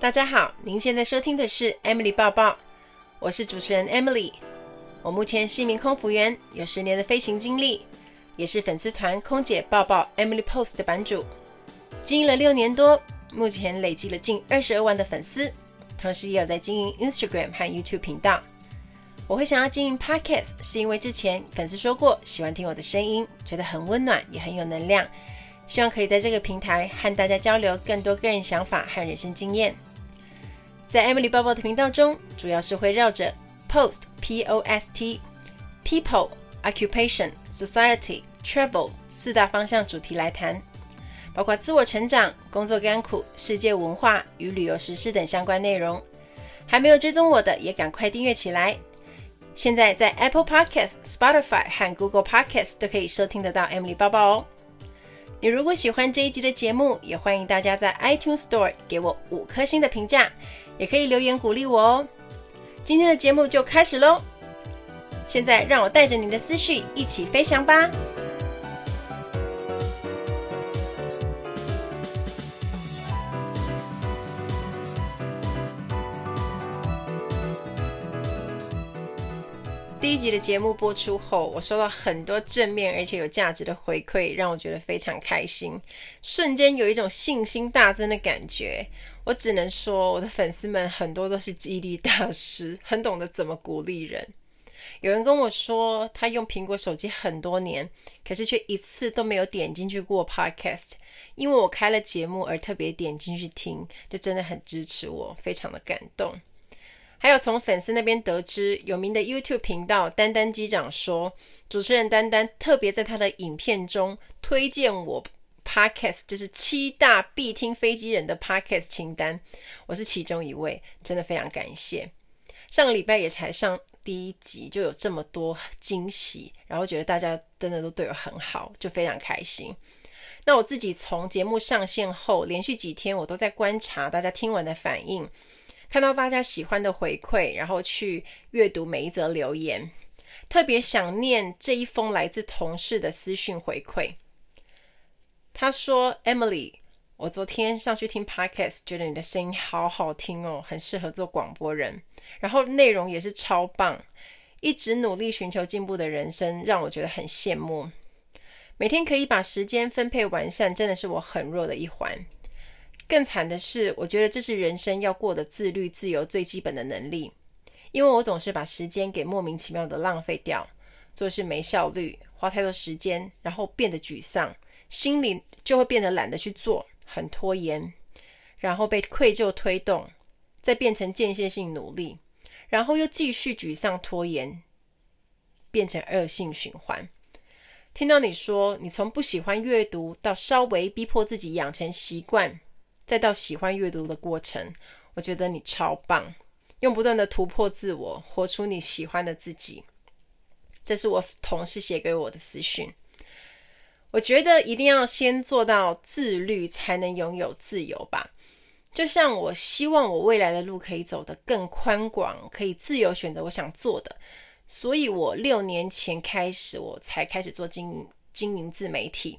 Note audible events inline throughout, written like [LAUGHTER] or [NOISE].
大家好，您现在收听的是 Emily 抱抱，我是主持人 Emily。我目前是一名空服员，有十年的飞行经历，也是粉丝团空姐抱抱 Emily Post 的版主，经营了六年多，目前累积了近二十二万的粉丝，同时也有在经营 Instagram 和 YouTube 频道。我会想要经营 Podcast，是因为之前粉丝说过喜欢听我的声音，觉得很温暖，也很有能量，希望可以在这个平台和大家交流更多个人想法和人生经验。在 Emily 报报的频道中，主要是会绕着 Post P O S T People Occupation Society Travel 四大方向主题来谈，包括自我成长、工作甘苦、世界文化与旅游时事等相关内容。还没有追踪我的，也赶快订阅起来。现在在 Apple Podcast、Spotify 和 Google Podcast 都可以收听得到 Emily 报报哦。你如果喜欢这一集的节目，也欢迎大家在 iTunes Store 给我五颗星的评价，也可以留言鼓励我哦。今天的节目就开始喽！现在让我带着你的思绪一起飞翔吧。第一集的节目播出后，我收到很多正面而且有价值的回馈，让我觉得非常开心，瞬间有一种信心大增的感觉。我只能说，我的粉丝们很多都是激励大师，很懂得怎么鼓励人。有人跟我说，他用苹果手机很多年，可是却一次都没有点进去过 Podcast，因为我开了节目而特别点进去听，就真的很支持我，非常的感动。还有从粉丝那边得知，有名的 YouTube 频道丹丹机长说，主持人丹丹特别在他的影片中推荐我 Podcast，就是七大必听飞机人的 Podcast 清单，我是其中一位，真的非常感谢。上个礼拜也才上第一集，就有这么多惊喜，然后觉得大家真的都对我很好，就非常开心。那我自己从节目上线后，连续几天我都在观察大家听完的反应。看到大家喜欢的回馈，然后去阅读每一则留言，特别想念这一封来自同事的私讯回馈。他说：“Emily，我昨天上去听 Podcast，觉得你的声音好好听哦，很适合做广播人，然后内容也是超棒，一直努力寻求进步的人生让我觉得很羡慕。每天可以把时间分配完善，真的是我很弱的一环。”更惨的是，我觉得这是人生要过的自律、自由最基本的能力。因为我总是把时间给莫名其妙的浪费掉，做事没效率，花太多时间，然后变得沮丧，心里就会变得懒得去做，很拖延，然后被愧疚推动，再变成间歇性努力，然后又继续沮丧拖延，变成恶性循环。听到你说你从不喜欢阅读到稍微逼迫自己养成习惯。再到喜欢阅读的过程，我觉得你超棒，用不断的突破自我，活出你喜欢的自己。这是我同事写给我的私讯。我觉得一定要先做到自律，才能拥有自由吧。就像我希望我未来的路可以走得更宽广，可以自由选择我想做的，所以我六年前开始，我才开始做经营经营自媒体，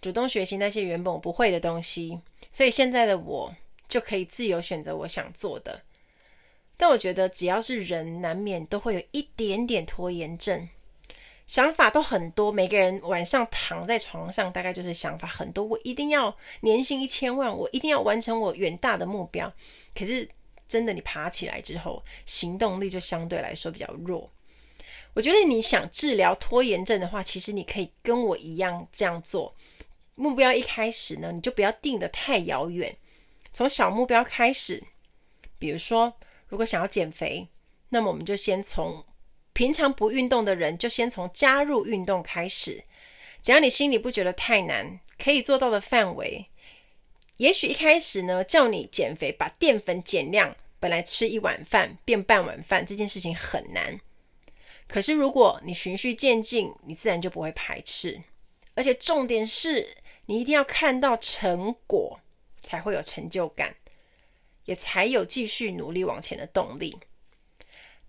主动学习那些原本我不会的东西。所以现在的我就可以自由选择我想做的，但我觉得只要是人，难免都会有一点点拖延症，想法都很多。每个人晚上躺在床上，大概就是想法很多。我一定要年薪一千万，我一定要完成我远大的目标。可是真的，你爬起来之后，行动力就相对来说比较弱。我觉得你想治疗拖延症的话，其实你可以跟我一样这样做。目标一开始呢，你就不要定得太遥远，从小目标开始。比如说，如果想要减肥，那么我们就先从平常不运动的人，就先从加入运动开始。只要你心里不觉得太难，可以做到的范围，也许一开始呢，叫你减肥，把淀粉减量，本来吃一碗饭变半碗饭，这件事情很难。可是如果你循序渐进，你自然就不会排斥，而且重点是。你一定要看到成果，才会有成就感，也才有继续努力往前的动力。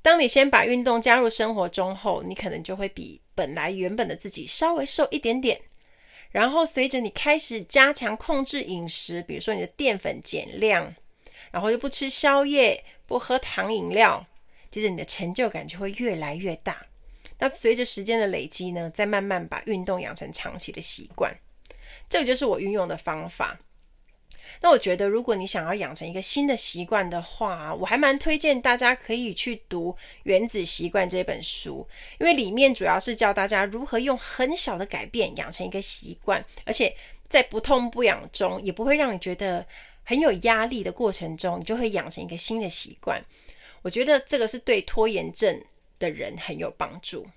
当你先把运动加入生活中后，你可能就会比本来原本的自己稍微瘦一点点。然后随着你开始加强控制饮食，比如说你的淀粉减量，然后又不吃宵夜，不喝糖饮料，接着你的成就感就会越来越大。那随着时间的累积呢，再慢慢把运动养成长期的习惯。这个就是我运用的方法。那我觉得，如果你想要养成一个新的习惯的话，我还蛮推荐大家可以去读《原子习惯》这本书，因为里面主要是教大家如何用很小的改变养成一个习惯，而且在不痛不痒中，也不会让你觉得很有压力的过程中，你就会养成一个新的习惯。我觉得这个是对拖延症的人很有帮助。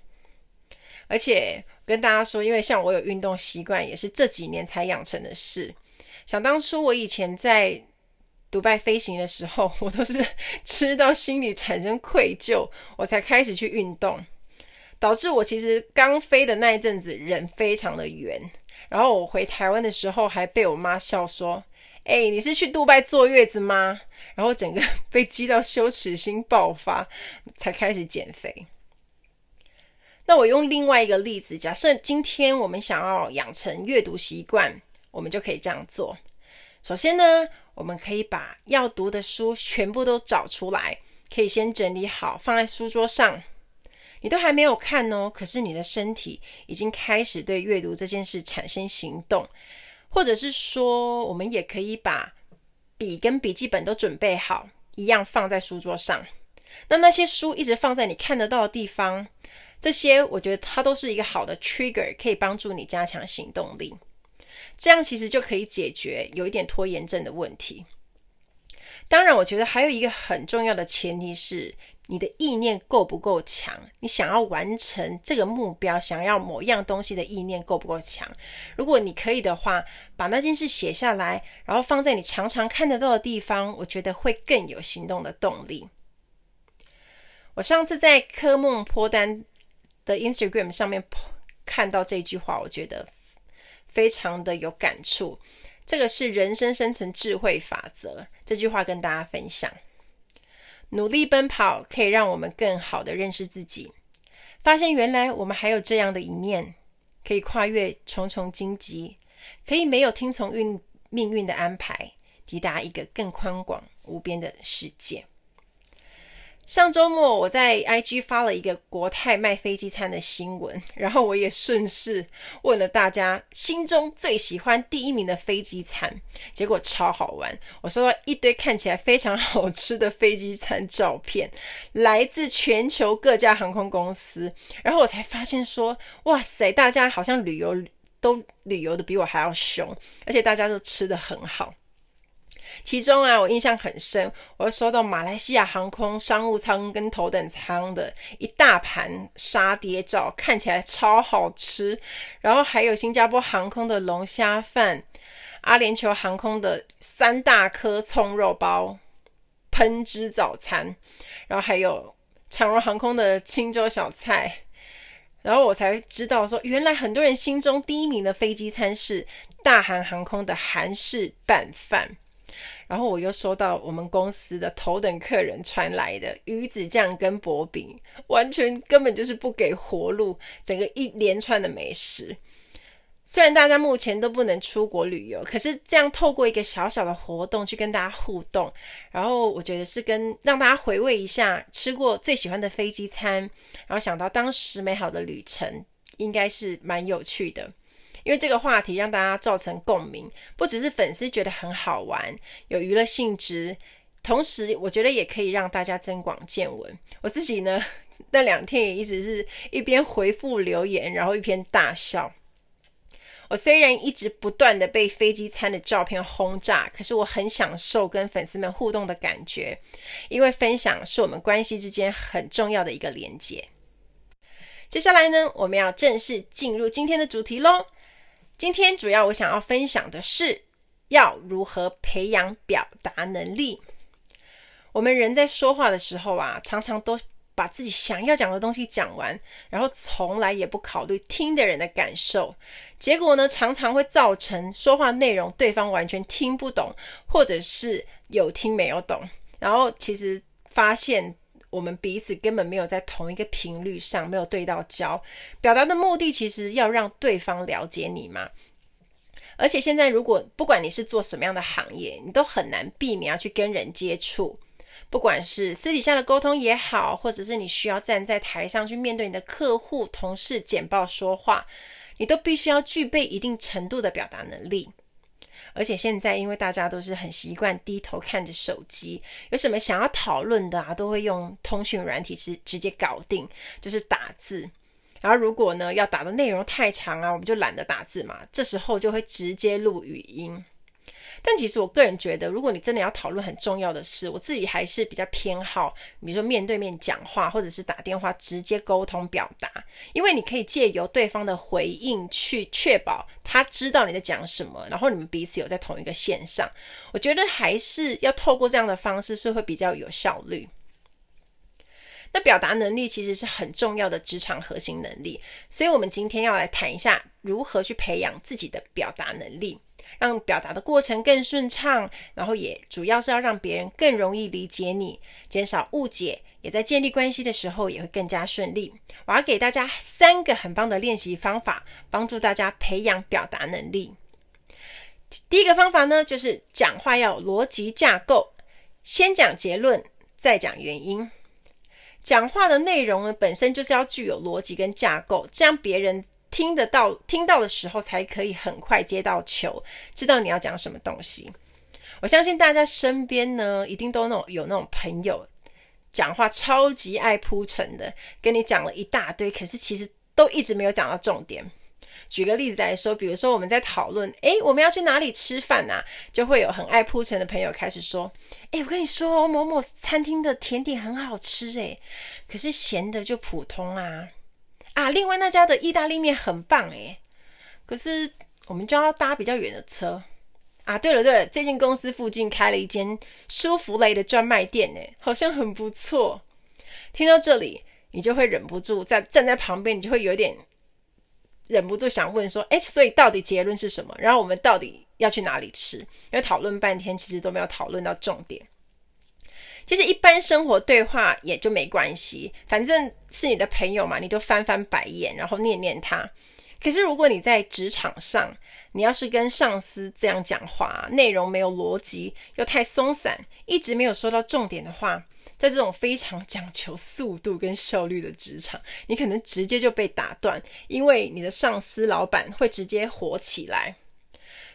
而且跟大家说，因为像我有运动习惯，也是这几年才养成的事。想当初，我以前在杜拜飞行的时候，我都是 [LAUGHS] 吃到心里产生愧疚，我才开始去运动，导致我其实刚飞的那一阵子人非常的圆。然后我回台湾的时候，还被我妈笑说：“哎，你是去杜拜坐月子吗？”然后整个 [LAUGHS] 被激到羞耻心爆发，才开始减肥。那我用另外一个例子，假设今天我们想要养成阅读习惯。我们就可以这样做。首先呢，我们可以把要读的书全部都找出来，可以先整理好，放在书桌上。你都还没有看哦，可是你的身体已经开始对阅读这件事产生行动。或者是说，我们也可以把笔跟笔记本都准备好，一样放在书桌上。那那些书一直放在你看得到的地方，这些我觉得它都是一个好的 trigger，可以帮助你加强行动力。这样其实就可以解决有一点拖延症的问题。当然，我觉得还有一个很重要的前提是你的意念够不够强。你想要完成这个目标，想要某样东西的意念够不够强？如果你可以的话，把那件事写下来，然后放在你常常看得到的地方，我觉得会更有行动的动力。我上次在科梦脱单的 Instagram 上面看到这句话，我觉得。非常的有感触，这个是人生生存智慧法则。这句话跟大家分享：努力奔跑可以让我们更好的认识自己，发现原来我们还有这样的一面，可以跨越重重荆棘，可以没有听从运命运的安排，抵达一个更宽广无边的世界。上周末我在 IG 发了一个国泰卖飞机餐的新闻，[LAUGHS] 然后我也顺势问了大家心中最喜欢第一名的飞机餐，结果超好玩，我收到一堆看起来非常好吃的飞机餐照片，来自全球各家航空公司，然后我才发现说，哇塞，大家好像旅游都旅游的比我还要凶，而且大家都吃得很好。其中啊，我印象很深，我收到马来西亚航空商务舱跟头等舱的一大盘沙爹照，看起来超好吃。然后还有新加坡航空的龙虾饭，阿联酋航空的三大颗葱肉包，喷汁早餐，然后还有长荣航空的清粥小菜。然后我才知道说，原来很多人心中第一名的飞机餐是大韩航空的韩式拌饭。然后我又收到我们公司的头等客人传来的鱼子酱跟薄饼，完全根本就是不给活路，整个一连串的美食。虽然大家目前都不能出国旅游，可是这样透过一个小小的活动去跟大家互动，然后我觉得是跟让大家回味一下吃过最喜欢的飞机餐，然后想到当时美好的旅程，应该是蛮有趣的。因为这个话题让大家造成共鸣，不只是粉丝觉得很好玩，有娱乐性质，同时我觉得也可以让大家增广见闻。我自己呢，那两天也一直是一边回复留言，然后一边大笑。我虽然一直不断的被飞机餐的照片轰炸，可是我很享受跟粉丝们互动的感觉，因为分享是我们关系之间很重要的一个连接。接下来呢，我们要正式进入今天的主题喽。今天主要我想要分享的是，要如何培养表达能力。我们人在说话的时候啊，常常都把自己想要讲的东西讲完，然后从来也不考虑听的人的感受。结果呢，常常会造成说话内容对方完全听不懂，或者是有听没有懂。然后其实发现。我们彼此根本没有在同一个频率上，没有对到焦。表达的目的其实要让对方了解你嘛。而且现在如果不管你是做什么样的行业，你都很难避免要去跟人接触。不管是私底下的沟通也好，或者是你需要站在台上去面对你的客户、同事简报说话，你都必须要具备一定程度的表达能力。而且现在因为大家都是很习惯低头看着手机，有什么想要讨论的啊，都会用通讯软体直直接搞定，就是打字。然后如果呢要打的内容太长啊，我们就懒得打字嘛，这时候就会直接录语音。但其实我个人觉得，如果你真的要讨论很重要的事，我自己还是比较偏好，比如说面对面讲话，或者是打电话直接沟通表达，因为你可以借由对方的回应去确保他知道你在讲什么，然后你们彼此有在同一个线上。我觉得还是要透过这样的方式是会比较有效率。那表达能力其实是很重要的职场核心能力，所以我们今天要来谈一下如何去培养自己的表达能力。让表达的过程更顺畅，然后也主要是要让别人更容易理解你，减少误解，也在建立关系的时候也会更加顺利。我要给大家三个很棒的练习方法，帮助大家培养表达能力。第一个方法呢，就是讲话要逻辑架构，先讲结论，再讲原因。讲话的内容呢，本身就是要具有逻辑跟架构，这样别人。听得到，听到的时候才可以很快接到球，知道你要讲什么东西。我相信大家身边呢，一定都那种有那种朋友，讲话超级爱铺陈的，跟你讲了一大堆，可是其实都一直没有讲到重点。举个例子来说，比如说我们在讨论，诶，我们要去哪里吃饭啊？就会有很爱铺陈的朋友开始说，诶，我跟你说，某某餐厅的甜点很好吃，诶，可是咸的就普通啊。啊，另外那家的意大利面很棒诶，可是我们就要搭比较远的车啊。对了对了，这间公司附近开了一间舒芙蕾的专卖店诶，好像很不错。听到这里，你就会忍不住在站在旁边，你就会有点忍不住想问说：哎，所以到底结论是什么？然后我们到底要去哪里吃？因为讨论半天，其实都没有讨论到重点。其实一般生活对话也就没关系，反正是你的朋友嘛，你就翻翻白眼，然后念念他。可是如果你在职场上，你要是跟上司这样讲话，内容没有逻辑，又太松散，一直没有说到重点的话，在这种非常讲求速度跟效率的职场，你可能直接就被打断，因为你的上司老板会直接火起来。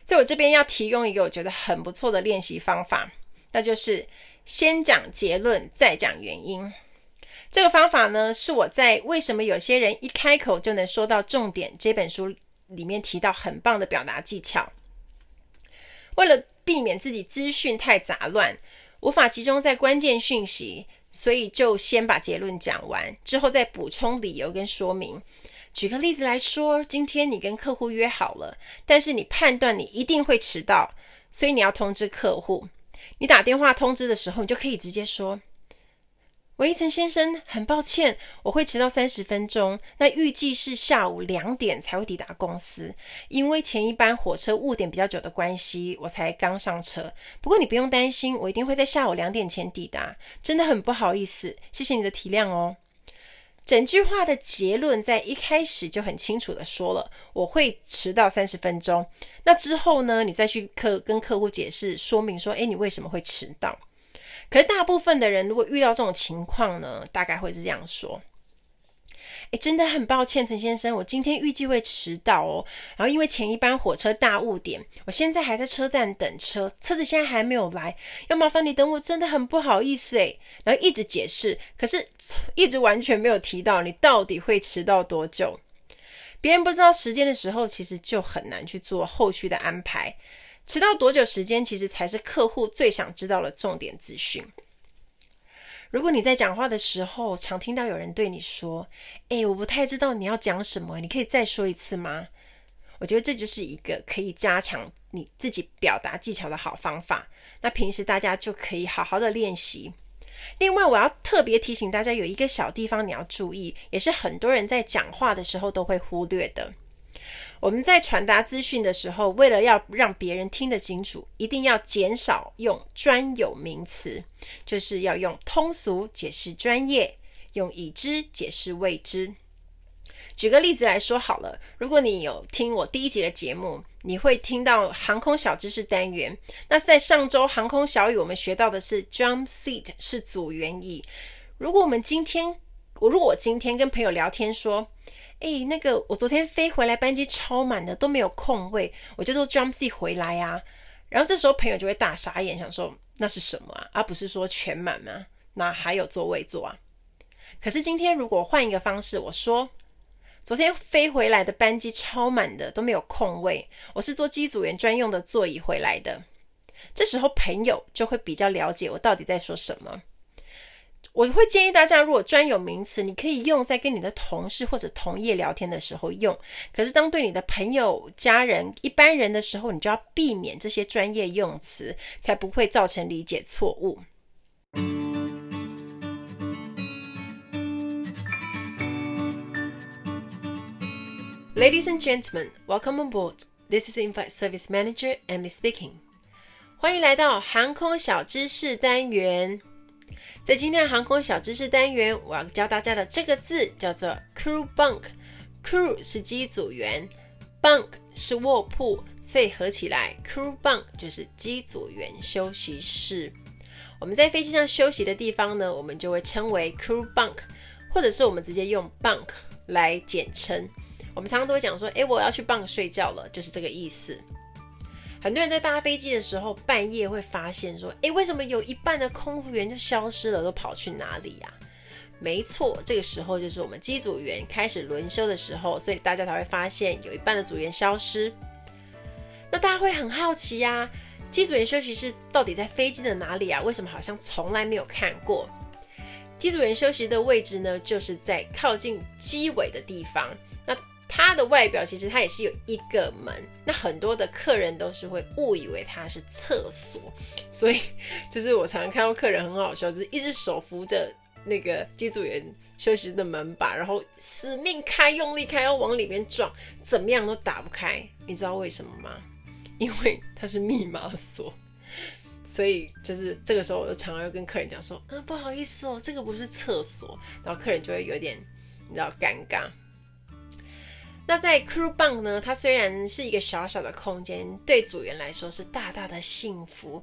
所以我这边要提供一个我觉得很不错的练习方法，那就是。先讲结论，再讲原因。这个方法呢，是我在《为什么有些人一开口就能说到重点》这本书里面提到很棒的表达技巧。为了避免自己资讯太杂乱，无法集中在关键讯息，所以就先把结论讲完，之后再补充理由跟说明。举个例子来说，今天你跟客户约好了，但是你判断你一定会迟到，所以你要通知客户。你打电话通知的时候，你就可以直接说：“喂，陈先生，很抱歉，我会迟到三十分钟。那预计是下午两点才会抵达公司，因为前一班火车误点比较久的关系，我才刚上车。不过你不用担心，我一定会在下午两点前抵达。真的很不好意思，谢谢你的体谅哦。”整句话的结论在一开始就很清楚的说了，我会迟到三十分钟。那之后呢，你再去客跟客户解释说明说，诶，你为什么会迟到？可是大部分的人如果遇到这种情况呢，大概会是这样说。诶，真的很抱歉，陈先生，我今天预计会迟到哦。然后因为前一班火车大误点，我现在还在车站等车，车子现在还没有来，要麻烦你等我，真的很不好意思诶。然后一直解释，可是一直完全没有提到你到底会迟到多久。别人不知道时间的时候，其实就很难去做后续的安排。迟到多久时间，其实才是客户最想知道的重点资讯。如果你在讲话的时候，常听到有人对你说：“诶，我不太知道你要讲什么，你可以再说一次吗？”我觉得这就是一个可以加强你自己表达技巧的好方法。那平时大家就可以好好的练习。另外，我要特别提醒大家，有一个小地方你要注意，也是很多人在讲话的时候都会忽略的。我们在传达资讯的时候，为了要让别人听得清楚，一定要减少用专有名词，就是要用通俗解释专业，用已知解释未知。举个例子来说好了，如果你有听我第一集的节目，你会听到航空小知识单元。那在上周航空小语，我们学到的是 jump seat 是组员椅。如果我们今天，如果我今天跟朋友聊天说，诶，那个我昨天飞回来班机超满的，都没有空位，我就坐 jump seat 回来啊。然后这时候朋友就会大傻眼，想说那是什么啊？而、不是说全满吗？那还有座位坐啊？可是今天如果换一个方式，我说昨天飞回来的班机超满的，都没有空位，我是坐机组员专用的座椅回来的。这时候朋友就会比较了解我到底在说什么。我会建议大家，如果专有名词，你可以用在跟你的同事或者同业聊天的时候用。可是当对你的朋友、家人、一般人的时候，你就要避免这些专业用词，才不会造成理解错误。Ladies and gentlemen, welcome on board. This is In-flight Service Manager Emily speaking. 欢迎来到航空小知识单元。在今天的航空小知识单元，我要教大家的这个字叫做 crew bunk。crew 是机组员，bunk 是卧铺，所以合起来 crew bunk 就是机组员休息室。我们在飞机上休息的地方呢，我们就会称为 crew bunk，或者是我们直接用 bunk 来简称。我们常常都会讲说，诶，我要去 bunk 睡觉了，就是这个意思。很多人在搭飞机的时候，半夜会发现说：“诶，为什么有一半的空服员就消失了，都跑去哪里呀？”没错，这个时候就是我们机组员开始轮休的时候，所以大家才会发现有一半的组员消失。那大家会很好奇呀，机组员休息室到底在飞机的哪里啊？为什么好像从来没有看过？机组员休息的位置呢，就是在靠近机尾的地方。它的外表其实它也是有一个门，那很多的客人都是会误以为它是厕所，所以就是我常常看到客人很好笑，就是一只手扶着那个机组员休息的门把，然后死命开，用力开，要往里面撞，怎么样都打不开。你知道为什么吗？[LAUGHS] 因为它是密码锁，所以就是这个时候我就常常要跟客人讲说，啊，不好意思哦，这个不是厕所，然后客人就会有点你知道尴尬。那在 crew bunk 呢，它虽然是一个小小的空间，对组员来说是大大的幸福。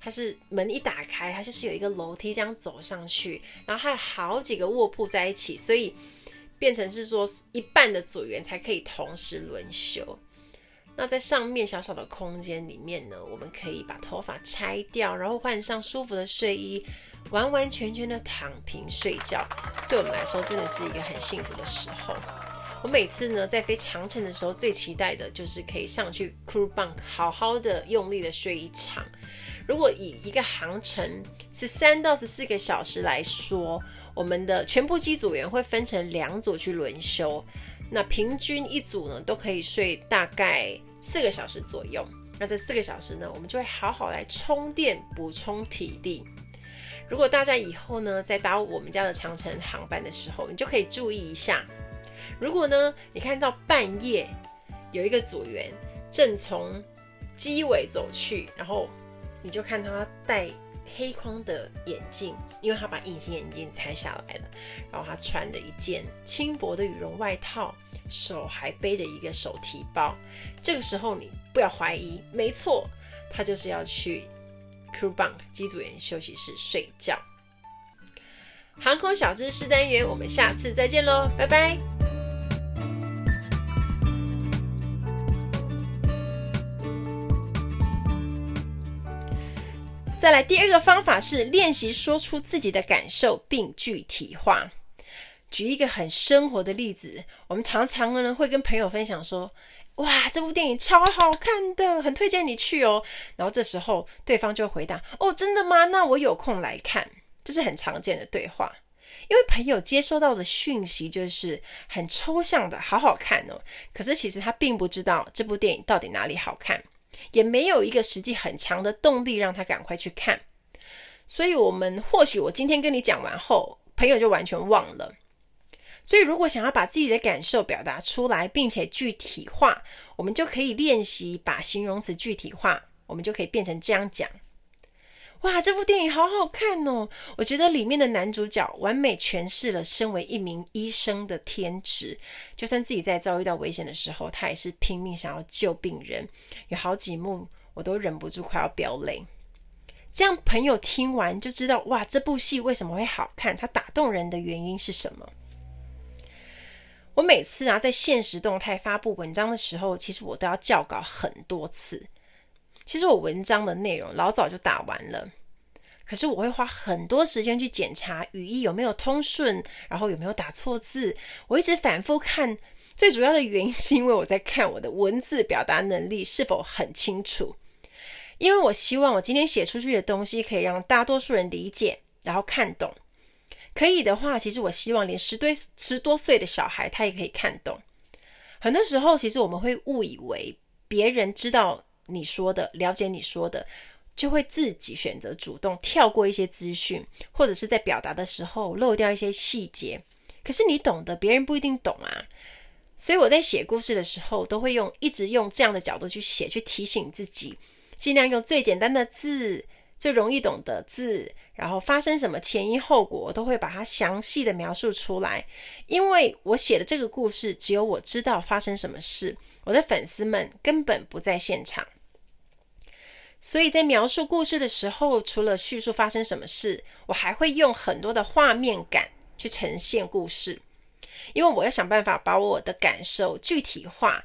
它是门一打开，它就是有一个楼梯这样走上去，然后还有好几个卧铺在一起，所以变成是说一半的组员才可以同时轮休。那在上面小小的空间里面呢，我们可以把头发拆掉，然后换上舒服的睡衣，完完全全的躺平睡觉。对我们来说，真的是一个很幸福的时候。我每次呢，在飞长程的时候，最期待的就是可以上去 crew bunk，好好的用力的睡一场。如果以一个航程是三到十四个小时来说，我们的全部机组员会分成两组去轮休，那平均一组呢都可以睡大概四个小时左右。那这四个小时呢，我们就会好好来充电，补充体力。如果大家以后呢，在搭我们家的长程航班的时候，你就可以注意一下。如果呢，你看到半夜有一个组员正从机尾走去，然后你就看他戴黑框的眼镜，因为他把隐形眼镜拆下来了，然后他穿着一件轻薄的羽绒外套，手还背着一个手提包。这个时候你不要怀疑，没错，他就是要去 crew bunk 机组员休息室睡觉。航空小知识单元，我们下次再见喽，拜拜。再来第二个方法是练习说出自己的感受并具体化。举一个很生活的例子，我们常常呢会跟朋友分享说：“哇，这部电影超好看的，很推荐你去哦。”然后这时候对方就回答：“哦，真的吗？那我有空来看。”这是很常见的对话，因为朋友接收到的讯息就是很抽象的，好好看哦。可是其实他并不知道这部电影到底哪里好看。也没有一个实际很强的动力让他赶快去看，所以，我们或许我今天跟你讲完后，朋友就完全忘了。所以，如果想要把自己的感受表达出来，并且具体化，我们就可以练习把形容词具体化。我们就可以变成这样讲：哇，这部电影好好看哦！我觉得里面的男主角完美诠释了身为一名医生的天职，就算自己在遭遇到危险的时候，他也是拼命想要救病人。有好几幕我都忍不住快要飙泪。这样朋友听完就知道，哇，这部戏为什么会好看？它打动人的原因是什么？我每次啊在现实动态发布文章的时候，其实我都要校稿很多次。其实我文章的内容老早就打完了，可是我会花很多时间去检查语义有没有通顺，然后有没有打错字。我一直反复看，最主要的原因是因为我在看我的文字表达能力是否很清楚。因为我希望我今天写出去的东西可以让大多数人理解，然后看懂。可以的话，其实我希望连十多十多岁的小孩他也可以看懂。很多时候，其实我们会误以为别人知道。你说的，了解你说的，就会自己选择主动跳过一些资讯，或者是在表达的时候漏掉一些细节。可是你懂的，别人不一定懂啊。所以我在写故事的时候，都会用一直用这样的角度去写，去提醒自己，尽量用最简单的字、最容易懂的字，然后发生什么前因后果，我都会把它详细的描述出来。因为我写的这个故事，只有我知道发生什么事，我的粉丝们根本不在现场。所以在描述故事的时候，除了叙述发生什么事，我还会用很多的画面感去呈现故事，因为我要想办法把我的感受具体化，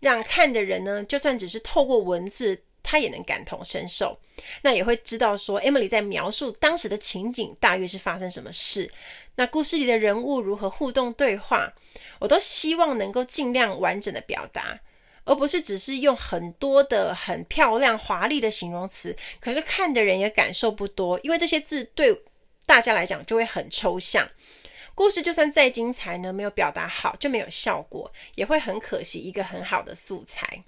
让看的人呢，就算只是透过文字，他也能感同身受，那也会知道说，Emily 在描述当时的情景大约是发生什么事，那故事里的人物如何互动对话，我都希望能够尽量完整的表达。而不是只是用很多的很漂亮华丽的形容词，可是看的人也感受不多，因为这些字对大家来讲就会很抽象。故事就算再精彩呢，没有表达好就没有效果，也会很可惜一个很好的素材。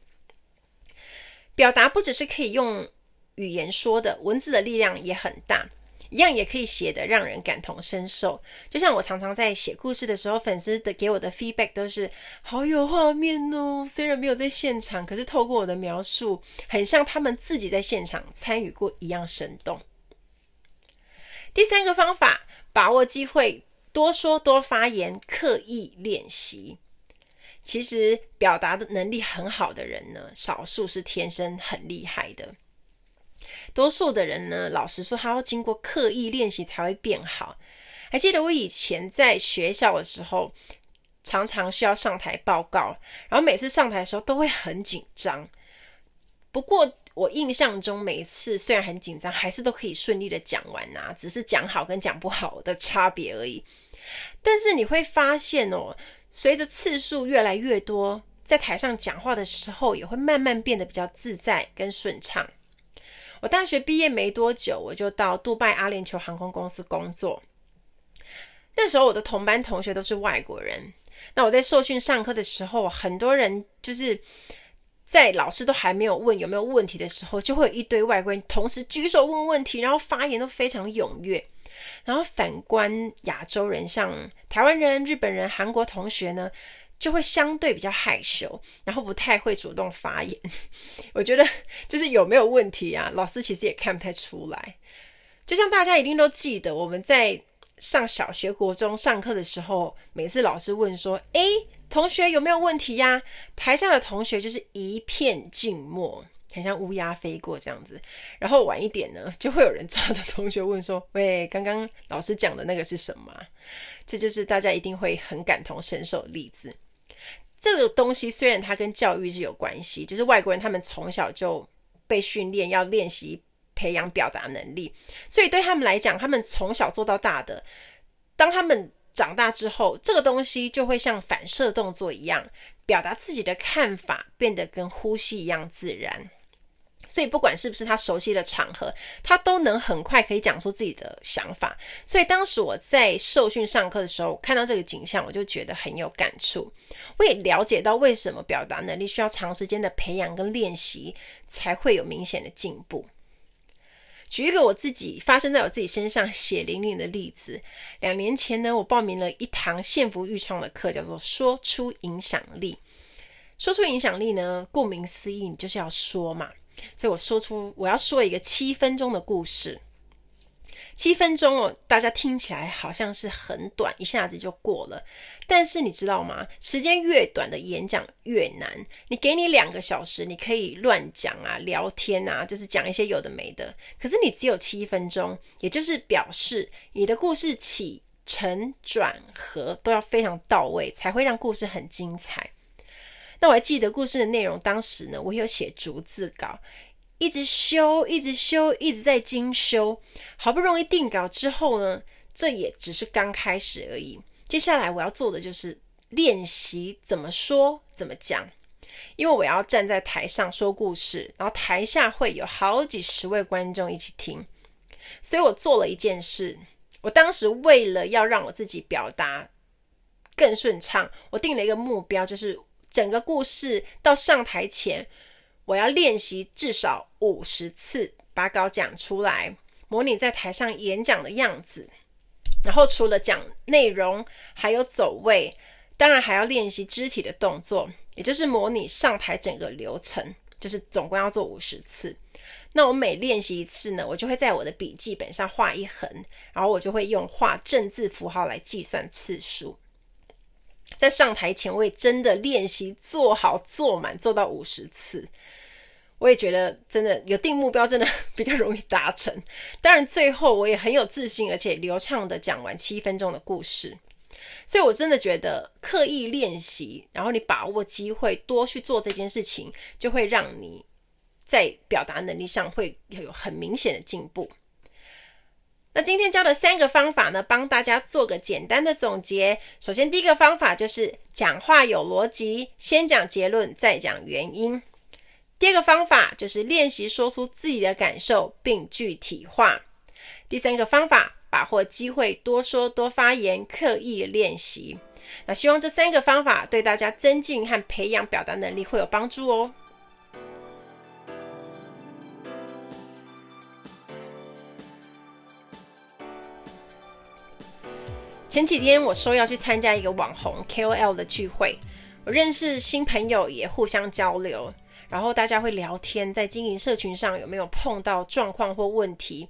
表达不只是可以用语言说的，文字的力量也很大。一样也可以写得让人感同身受，就像我常常在写故事的时候，粉丝的给我的 feedback 都是好有画面哦。虽然没有在现场，可是透过我的描述，很像他们自己在现场参与过一样生动。第三个方法，把握机会，多说多发言，刻意练习。其实表达的能力很好的人呢，少数是天生很厉害的。多数的人呢，老实说，他要经过刻意练习才会变好。还记得我以前在学校的时候，常常需要上台报告，然后每次上台的时候都会很紧张。不过我印象中，每一次虽然很紧张，还是都可以顺利的讲完呐，只是讲好跟讲不好的差别而已。但是你会发现哦，随着次数越来越多，在台上讲话的时候，也会慢慢变得比较自在跟顺畅。我大学毕业没多久，我就到杜拜阿联酋航空公司工作。那时候我的同班同学都是外国人。那我在受训上课的时候，很多人就是在老师都还没有问有没有问题的时候，就会有一堆外国人同时举手问问题，然后发言都非常踊跃。然后反观亚洲人，像台湾人、日本人、韩国同学呢，就会相对比较害羞，然后不太会主动发言。[LAUGHS] 我觉得就是有没有问题啊？老师其实也看不太出来。就像大家一定都记得，我们在上小学、国中上课的时候，每次老师问说：“诶，同学有没有问题呀？”台下的同学就是一片静默，很像乌鸦飞过这样子。然后晚一点呢，就会有人抓着同学问说：“喂，刚刚老师讲的那个是什么？”这就是大家一定会很感同身受的例子。这个东西虽然它跟教育是有关系，就是外国人他们从小就被训练要练习培养表达能力，所以对他们来讲，他们从小做到大的，当他们长大之后，这个东西就会像反射动作一样，表达自己的看法变得跟呼吸一样自然。所以不管是不是他熟悉的场合，他都能很快可以讲出自己的想法。所以当时我在受训上课的时候，看到这个景象，我就觉得很有感触。我也了解到为什么表达能力需要长时间的培养跟练习，才会有明显的进步。举一个我自己发生在我自己身上血淋淋的例子：两年前呢，我报名了一堂幸福育创的课，叫做“说出影响力”。说出影响力呢，顾名思义，你就是要说嘛。所以我说出我要说一个七分钟的故事。七分钟哦，大家听起来好像是很短，一下子就过了。但是你知道吗？时间越短的演讲越难。你给你两个小时，你可以乱讲啊、聊天啊，就是讲一些有的没的。可是你只有七分钟，也就是表示你的故事起承转合都要非常到位，才会让故事很精彩。那我还记得故事的内容，当时呢，我有写逐字稿。一直修，一直修，一直在精修。好不容易定稿之后呢，这也只是刚开始而已。接下来我要做的就是练习怎么说、怎么讲，因为我要站在台上说故事，然后台下会有好几十位观众一起听。所以我做了一件事，我当时为了要让我自己表达更顺畅，我定了一个目标，就是整个故事到上台前。我要练习至少五十次把稿讲出来，模拟在台上演讲的样子。然后除了讲内容，还有走位，当然还要练习肢体的动作，也就是模拟上台整个流程，就是总共要做五十次。那我每练习一次呢，我就会在我的笔记本上画一横，然后我就会用画正字符号来计算次数。在上台前，我也真的练习做好做满，做到五十次。我也觉得真的有定目标，真的比较容易达成。当然，最后我也很有自信，而且流畅的讲完七分钟的故事。所以，我真的觉得刻意练习，然后你把握机会，多去做这件事情，就会让你在表达能力上会有很明显的进步。那今天教的三个方法呢，帮大家做个简单的总结。首先，第一个方法就是讲话有逻辑，先讲结论，再讲原因。第二个方法就是练习说出自己的感受并具体化。第三个方法，把握机会多说多发言，刻意练习。那希望这三个方法对大家增进和培养表达能力会有帮助哦。前几天我说要去参加一个网红 KOL 的聚会，我认识新朋友，也互相交流。然后大家会聊天，在经营社群上有没有碰到状况或问题？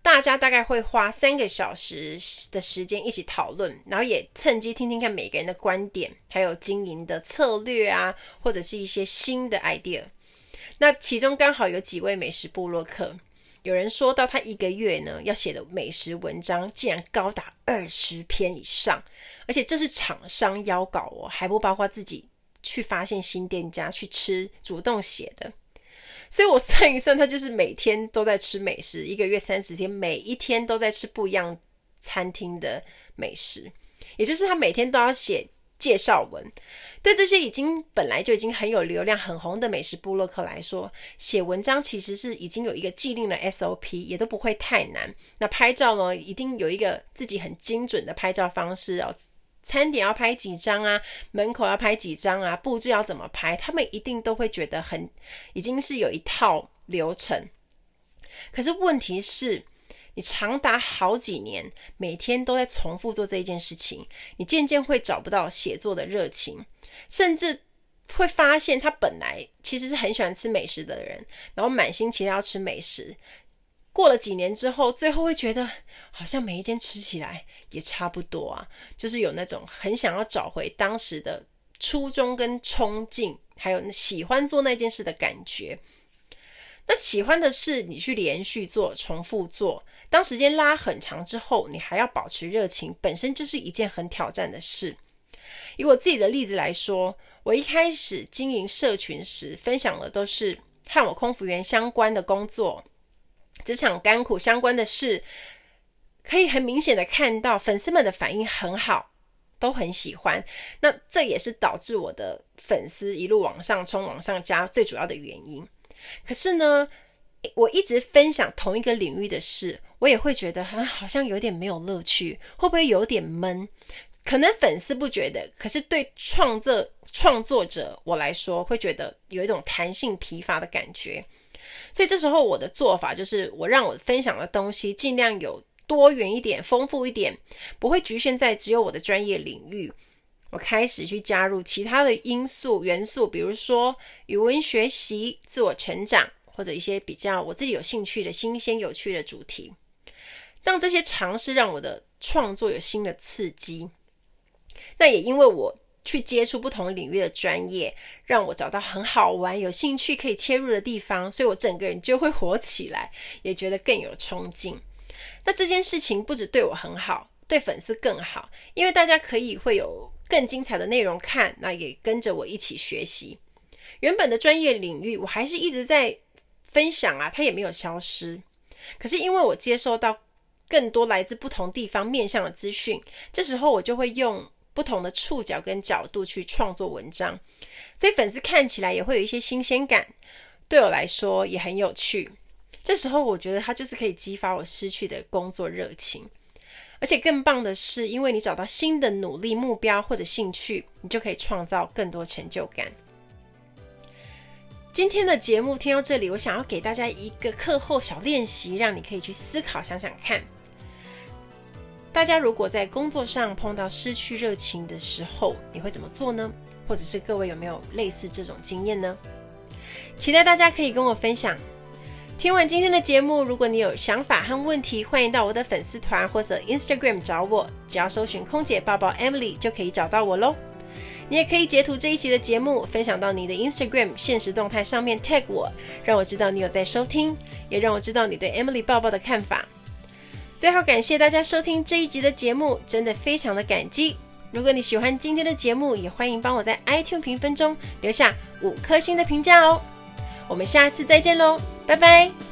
大家大概会花三个小时的时间一起讨论，然后也趁机听听看每个人的观点，还有经营的策略啊，或者是一些新的 idea。那其中刚好有几位美食部落客，有人说到他一个月呢要写的美食文章竟然高达二十篇以上，而且这是厂商邀稿哦，还不包括自己。去发现新店家，去吃，主动写的。所以我算一算，他就是每天都在吃美食，一个月三十天，每一天都在吃不一样餐厅的美食。也就是他每天都要写介绍文。对这些已经本来就已经很有流量、很红的美食部落客来说，写文章其实是已经有一个既定的 SOP，也都不会太难。那拍照呢，一定有一个自己很精准的拍照方式哦。餐点要拍几张啊？门口要拍几张啊？布置要怎么拍？他们一定都会觉得很，已经是有一套流程。可是问题是，你长达好几年，每天都在重复做这一件事情，你渐渐会找不到写作的热情，甚至会发现他本来其实是很喜欢吃美食的人，然后满心期待要吃美食。过了几年之后，最后会觉得好像每一间吃起来也差不多啊，就是有那种很想要找回当时的初衷跟冲劲，还有喜欢做那件事的感觉。那喜欢的事，你去连续做、重复做，当时间拉很长之后，你还要保持热情，本身就是一件很挑战的事。以我自己的例子来说，我一开始经营社群时，分享的都是和我空服员相关的工作。职场甘苦相关的事，可以很明显的看到粉丝们的反应很好，都很喜欢。那这也是导致我的粉丝一路往上冲、往上加最主要的原因。可是呢，我一直分享同一个领域的事，我也会觉得啊，好像有点没有乐趣，会不会有点闷？可能粉丝不觉得，可是对创作创作者我来说，会觉得有一种弹性疲乏的感觉。所以这时候我的做法就是，我让我分享的东西尽量有多元一点、丰富一点，不会局限在只有我的专业领域。我开始去加入其他的因素元素，比如说语文学习、自我成长，或者一些比较我自己有兴趣的新鲜有趣的主题。当这些尝试让我的创作有新的刺激，那也因为我去接触不同领域的专业，让我找到很好玩、有兴趣可以切入的地方，所以我整个人就会活起来，也觉得更有冲劲。那这件事情不止对我很好，对粉丝更好，因为大家可以会有。更精彩的内容看，那也跟着我一起学习。原本的专业领域，我还是一直在分享啊，它也没有消失。可是因为我接收到更多来自不同地方面向的资讯，这时候我就会用不同的触角跟角度去创作文章，所以粉丝看起来也会有一些新鲜感，对我来说也很有趣。这时候我觉得它就是可以激发我失去的工作热情。而且更棒的是，因为你找到新的努力目标或者兴趣，你就可以创造更多成就感。今天的节目听到这里，我想要给大家一个课后小练习，让你可以去思考想想看。大家如果在工作上碰到失去热情的时候，你会怎么做呢？或者是各位有没有类似这种经验呢？期待大家可以跟我分享。听完今天的节目，如果你有想法和问题，欢迎到我的粉丝团或者 Instagram 找我，只要搜寻“空姐抱抱 Emily” 就可以找到我喽。你也可以截图这一期的节目，分享到你的 Instagram 现实动态上面 tag 我，让我知道你有在收听，也让我知道你对 Emily 抱抱的看法。最后，感谢大家收听这一集的节目，真的非常的感激。如果你喜欢今天的节目，也欢迎帮我在 iTunes 评分中留下五颗星的评价哦。我们下次再见喽，拜拜。